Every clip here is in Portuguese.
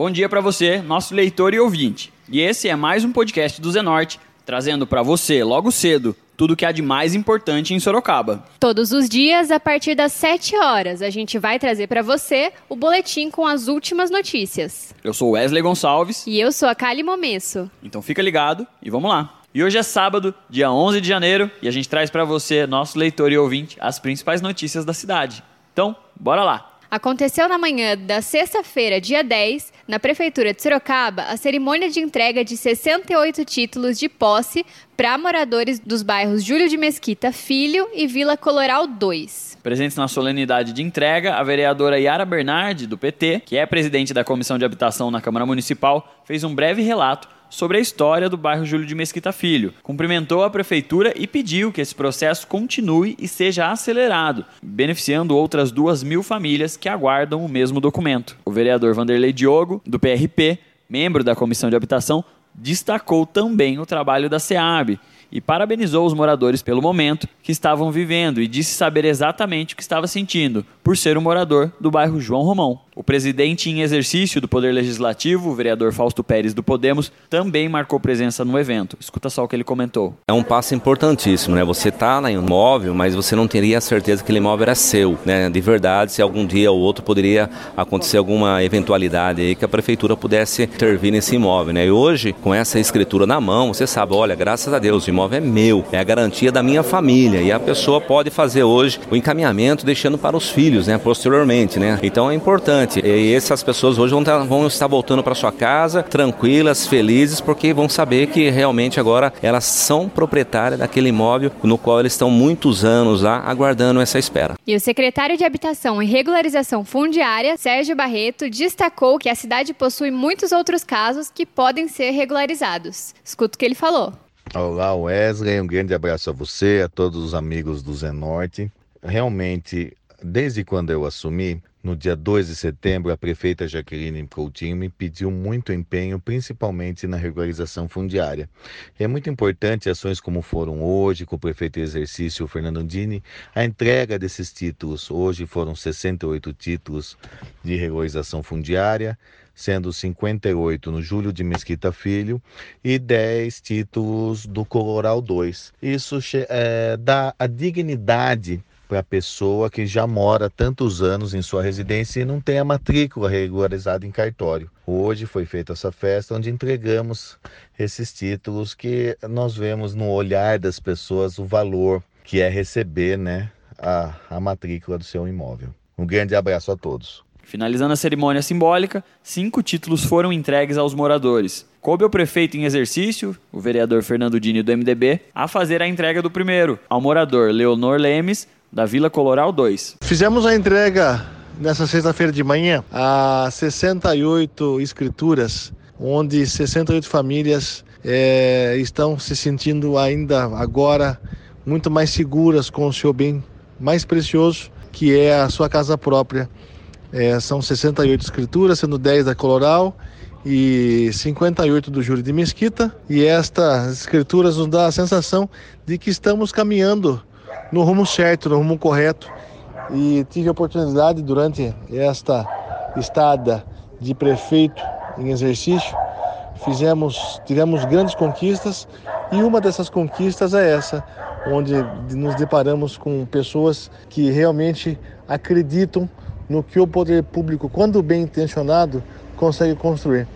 Bom dia para você, nosso leitor e ouvinte. E esse é mais um podcast do Zenorte, trazendo para você, logo cedo, tudo que há de mais importante em Sorocaba. Todos os dias, a partir das 7 horas, a gente vai trazer para você o boletim com as últimas notícias. Eu sou Wesley Gonçalves. E eu sou a Kali Momesso. Então fica ligado e vamos lá. E hoje é sábado, dia 11 de janeiro, e a gente traz para você, nosso leitor e ouvinte, as principais notícias da cidade. Então, bora lá! Aconteceu na manhã da sexta-feira, dia 10, na Prefeitura de Sorocaba, a cerimônia de entrega de 68 títulos de posse para moradores dos bairros Júlio de Mesquita Filho e Vila Coloral 2. Presentes na solenidade de entrega, a vereadora Yara Bernardi, do PT, que é presidente da Comissão de Habitação na Câmara Municipal, fez um breve relato sobre a história do bairro Júlio de Mesquita Filho. Cumprimentou a prefeitura e pediu que esse processo continue e seja acelerado, beneficiando outras duas mil famílias que aguardam o mesmo documento. O vereador Vanderlei Diogo, do PRP, membro da Comissão de Habitação, destacou também o trabalho da SEAB e parabenizou os moradores pelo momento que estavam vivendo e disse saber exatamente o que estava sentindo, por ser um morador do bairro João Romão. O presidente em exercício do Poder Legislativo, o vereador Fausto Pérez do Podemos, também marcou presença no evento. Escuta só o que ele comentou. É um passo importantíssimo, né? Você está um imóvel, mas você não teria a certeza que aquele imóvel era seu, né? De verdade, se algum dia ou outro poderia acontecer alguma eventualidade aí que a prefeitura pudesse intervir nesse imóvel, né? E hoje, com essa escritura na mão, você sabe, olha, graças a Deus, o imóvel é meu, é a garantia da minha família e a pessoa pode fazer hoje o encaminhamento deixando para os filhos, né? Posteriormente, né? Então é importante importante. E essas pessoas hoje vão, tá, vão estar voltando para sua casa tranquilas, felizes, porque vão saber que realmente agora elas são proprietárias daquele imóvel no qual eles estão muitos anos lá aguardando essa espera. E o secretário de Habitação e Regularização Fundiária, Sérgio Barreto, destacou que a cidade possui muitos outros casos que podem ser regularizados. Escuta o que ele falou. Olá, Wesley. Um grande abraço a você, a todos os amigos do Zenorte. Realmente, desde quando eu assumi, no dia 2 de setembro, a prefeita Jaqueline Coutinho me pediu muito empenho, principalmente na regularização fundiária. é muito importante ações como foram hoje, com o prefeito em exercício Fernando Dini, a entrega desses títulos. Hoje foram 68 títulos de regularização fundiária, sendo 58 no Júlio de Mesquita Filho e 10 títulos do Coloral 2. Isso é, dá a dignidade para a pessoa que já mora tantos anos em sua residência e não tem a matrícula regularizada em cartório. Hoje foi feita essa festa onde entregamos esses títulos que nós vemos no olhar das pessoas o valor que é receber né, a, a matrícula do seu imóvel. Um grande abraço a todos. Finalizando a cerimônia simbólica, cinco títulos foram entregues aos moradores. Coube ao prefeito em exercício, o vereador Fernando Dini do MDB, a fazer a entrega do primeiro, ao morador Leonor Lemes, da Vila Coloral 2. Fizemos a entrega nessa sexta-feira de manhã a 68 escrituras, onde 68 famílias é, estão se sentindo ainda agora muito mais seguras com o seu bem mais precioso, que é a sua casa própria. É, são 68 escrituras, sendo 10 da Coloral e 58 do Júri de Mesquita. E estas escrituras nos dá a sensação de que estamos caminhando no rumo certo, no rumo correto. E tive a oportunidade durante esta estada de prefeito em exercício, fizemos, tivemos grandes conquistas e uma dessas conquistas é essa, onde nos deparamos com pessoas que realmente acreditam no que o poder público, quando bem intencionado, consegue construir.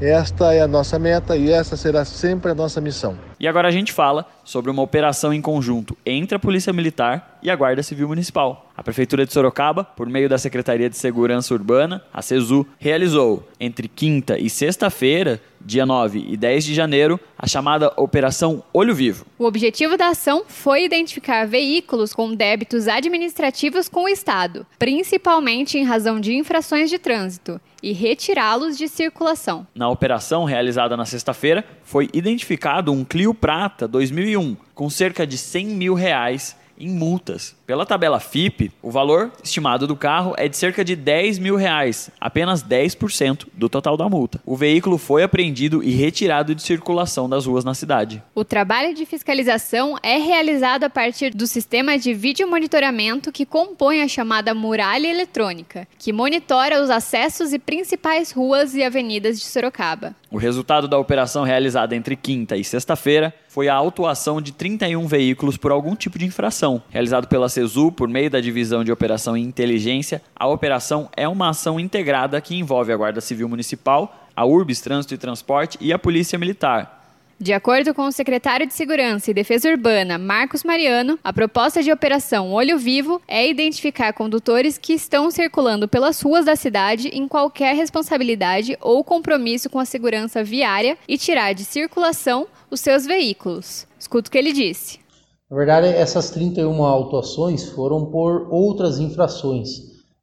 Esta é a nossa meta e essa será sempre a nossa missão. E agora a gente fala sobre uma operação em conjunto entre a Polícia Militar e a Guarda Civil Municipal. A Prefeitura de Sorocaba, por meio da Secretaria de Segurança Urbana, a CESU, realizou entre quinta e sexta-feira, dia 9 e 10 de janeiro, a chamada Operação Olho Vivo. O objetivo da ação foi identificar veículos com débitos administrativos com o Estado, principalmente em razão de infrações de trânsito, e retirá-los de circulação. Na operação realizada na sexta-feira, foi identificado um Clio Prata 2001 com cerca de 100 mil reais em multas Pela tabela FIP, o valor estimado do carro é de cerca de 10 mil reais, apenas 10% do total da multa. O veículo foi apreendido e retirado de circulação das ruas na cidade. O trabalho de fiscalização é realizado a partir do sistema de vídeo monitoramento que compõe a chamada muralha eletrônica, que monitora os acessos e principais ruas e avenidas de Sorocaba. O resultado da operação realizada entre quinta e sexta-feira foi a autuação de 31 veículos por algum tipo de infração. Realizado pela Por meio da Divisão de Operação e Inteligência, a operação é uma ação integrada que envolve a Guarda Civil Municipal, a URBS Trânsito e Transporte e a Polícia Militar. De acordo com o secretário de Segurança e Defesa Urbana, Marcos Mariano, a proposta de operação Olho Vivo é identificar condutores que estão circulando pelas ruas da cidade em qualquer responsabilidade ou compromisso com a segurança viária e tirar de circulação os seus veículos. Escuta o que ele disse. Na verdade, essas 31 autuações foram por outras infrações.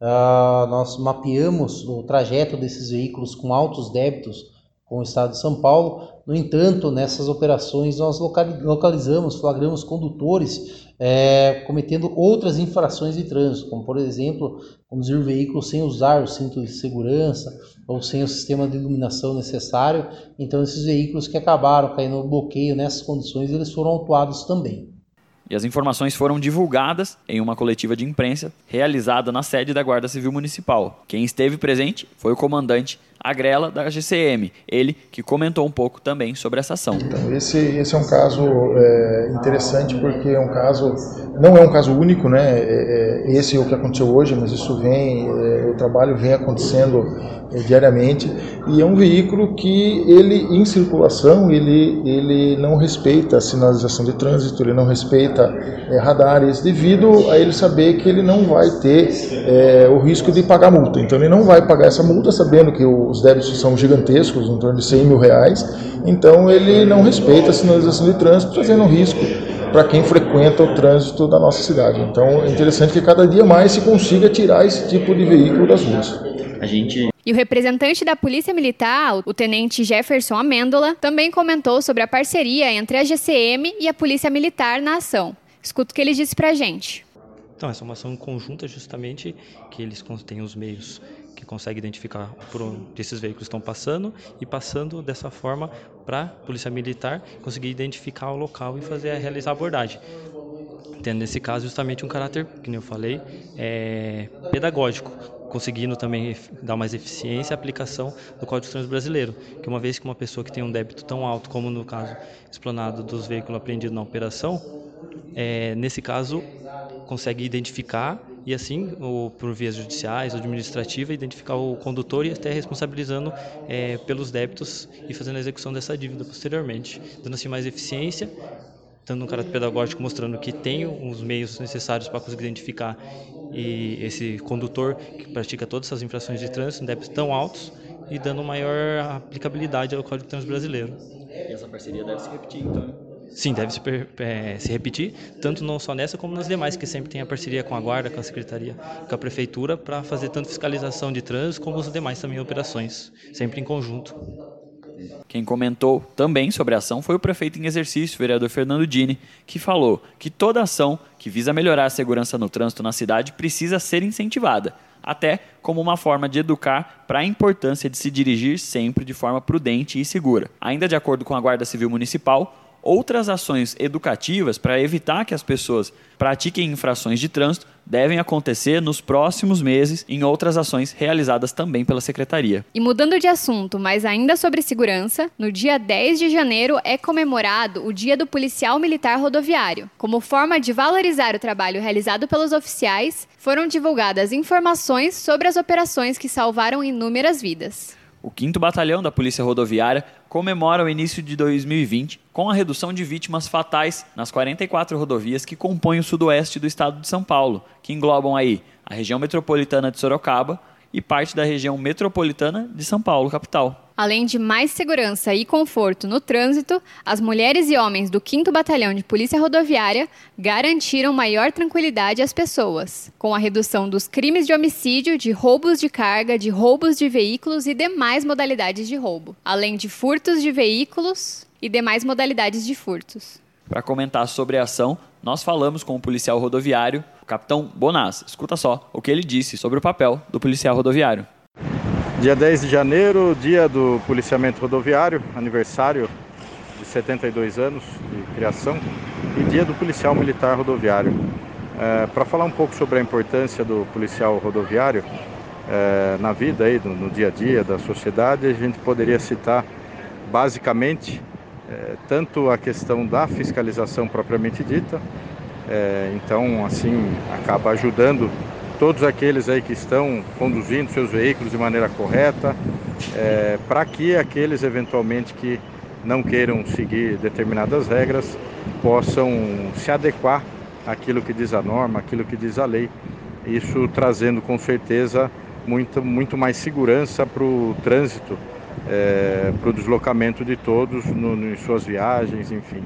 Uh, nós mapeamos o trajeto desses veículos com altos débitos com o Estado de São Paulo. No entanto, nessas operações nós localizamos, flagramos condutores é, cometendo outras infrações de trânsito, como por exemplo, conduzir veículos sem usar o cinto de segurança ou sem o sistema de iluminação necessário. Então, esses veículos que acabaram caindo no bloqueio nessas condições, eles foram autuados também. E as informações foram divulgadas em uma coletiva de imprensa realizada na sede da Guarda Civil Municipal. Quem esteve presente foi o comandante Agrela da GCM, ele que comentou um pouco também sobre essa ação. Então, esse, esse é um caso é, interessante porque é um caso, não é um caso único, né? É, é, esse é o que aconteceu hoje, mas isso vem, é, trabalho vem acontecendo é, diariamente e é um veículo que ele em circulação ele ele não respeita a sinalização de trânsito, ele não respeita é, radares devido a ele saber que ele não vai ter o risco de pagar multa. Então ele não vai pagar essa multa sabendo que os débitos são gigantescos, em torno de 100 mil reais, então ele não respeita a sinalização de trânsito, trazendo risco para quem frequenta o trânsito da nossa cidade. Então é interessante que cada dia mais se consiga tirar esse tipo de veículo das ruas. A gente e o representante da Polícia Militar, o tenente Jefferson Amêndola, também comentou sobre a parceria entre a GCM e a Polícia Militar na ação. Escuta o que ele disse para a gente. Então, essa é uma ação conjunta justamente que eles têm os meios que conseguem identificar por onde esses veículos estão passando e passando dessa forma para a polícia militar conseguir identificar o local e fazer realizar a abordagem. Tendo nesse caso justamente um caráter, que eu falei, é, pedagógico, conseguindo também dar mais eficiência à aplicação do Código de Trânsito Brasileiro, que uma vez que uma pessoa que tem um débito tão alto como no caso explanado dos veículos apreendidos na operação, é, nesse caso consegue identificar e assim, ou por vias judiciais ou administrativa, identificar o condutor e até responsabilizando é, pelos débitos e fazendo a execução dessa dívida posteriormente, dando assim mais eficiência, dando um caráter pedagógico mostrando que tem os meios necessários para conseguir identificar e esse condutor que pratica todas essas infrações de trânsito em débitos tão altos e dando maior aplicabilidade ao Código de Trânsito Brasileiro. E essa parceria deve se repetir então? Sim, deve se, é, se, repetir, tanto não só nessa como nas demais, que sempre tem a parceria com a Guarda, com a Secretaria, com a Prefeitura, para fazer tanto fiscalização de trânsito como as demais também operações, sempre em conjunto. Quem comentou também sobre a ação foi o prefeito em exercício, vereador Fernando Dini, que falou que toda ação que visa melhorar a segurança no trânsito na cidade precisa ser incentivada, até como uma forma de educar para a importância de se dirigir sempre de forma prudente e segura. Ainda de acordo com a Guarda Civil Municipal, Outras ações educativas para evitar que as pessoas pratiquem infrações de trânsito devem acontecer nos próximos meses em outras ações realizadas também pela Secretaria. E mudando de assunto, mas ainda sobre segurança, no dia 10 de janeiro é comemorado o Dia do Policial Militar Rodoviário. Como forma de valorizar o trabalho realizado pelos oficiais, foram divulgadas informações sobre as operações que salvaram inúmeras vidas. O 5 Batalhão da Polícia Rodoviária comemora o início de 2020 com a redução de vítimas fatais nas 44 rodovias que compõem o sudoeste do estado de São Paulo, que englobam aí a região metropolitana de Sorocaba e parte da região metropolitana de São Paulo, capital. Além de mais segurança e conforto no trânsito, as mulheres e homens do 5 Batalhão de Polícia Rodoviária garantiram maior tranquilidade às pessoas, com a redução dos crimes de homicídio, de roubos de carga, de roubos de veículos e demais modalidades de roubo, além de furtos de veículos e demais modalidades de furtos. Para comentar sobre a ação, nós falamos com o policial rodoviário, o capitão Bonaz. Escuta só o que ele disse sobre o papel do policial rodoviário. Dia 10 de janeiro, dia do policiamento rodoviário, aniversário de 72 anos de criação e dia do policial militar rodoviário. É, Para falar um pouco sobre a importância do policial rodoviário é, na vida aí, no, no, dia a dia da sociedade, a gente poderia citar basicamente é, tanto a questão da fiscalização propriamente dita, é, então assim acaba ajudando todos aqueles aí que estão conduzindo seus veículos de maneira correta, é, para que aqueles eventualmente que não queiram seguir determinadas regras possam se adequar àquilo que diz a norma, aquilo que diz a lei. Isso trazendo com certeza muito, muito mais segurança para o trânsito, é, para o deslocamento de todos no, em suas viagens, enfim.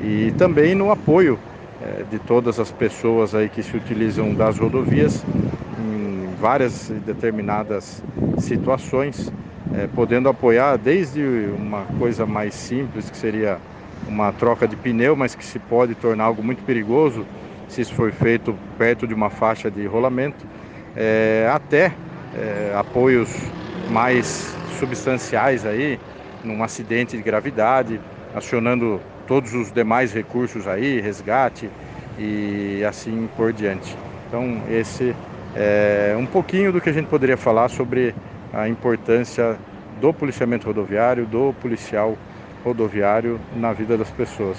E também no apoio é, de todas as pessoas aí que se utilizam das rodovias em várias determinadas situações, é, podendo apoiar desde uma coisa mais simples, que seria uma troca de pneu, mas que se pode tornar algo muito perigoso se isso for feito perto de uma faixa de rolamento, é, até é, apoios mais substanciais aí, num acidente de gravidade, acionando todos os demais recursos aí, resgate e assim por diante. Então esse é um pouquinho do que a gente poderia falar sobre a importância do policiamento rodoviário, do policial rodoviário na vida das pessoas.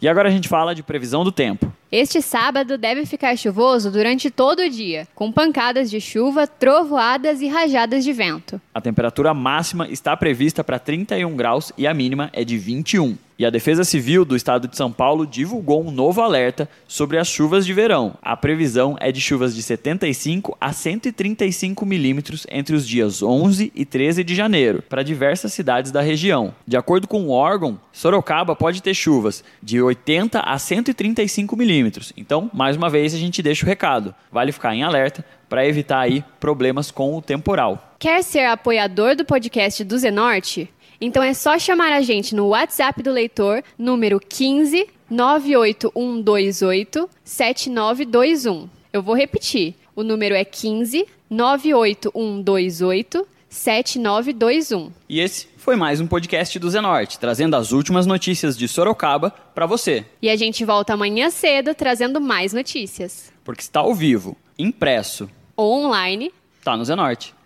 E agora a gente fala de previsão do tempo. Este sábado deve ficar chuvoso durante todo o dia, com pancadas de chuva, trovoadas e rajadas de vento. A temperatura máxima está prevista para 31 graus e a mínima é de 21. E a Defesa Civil do Estado de São Paulo divulgou um novo alerta sobre as chuvas de verão. A previsão é de chuvas de 75 a 135 milímetros entre os dias 11 e 13 de janeiro, para diversas cidades da região. De acordo com o órgão, Sorocaba pode ter chuvas de 80 a 135 milímetros. Então, mais uma vez, a gente deixa o recado. Vale ficar em alerta para evitar aí problemas com o temporal. Quer ser apoiador do podcast do Zenorte? Então é só chamar a gente no WhatsApp do leitor, número 15 98128 7921. Eu vou repetir. O número é 15 98128 7921. E esse foi mais um podcast do Zenorte, trazendo as últimas notícias de Sorocaba para você. E a gente volta amanhã cedo trazendo mais notícias. Porque está ao vivo, impresso ou online, tá no Zenorte.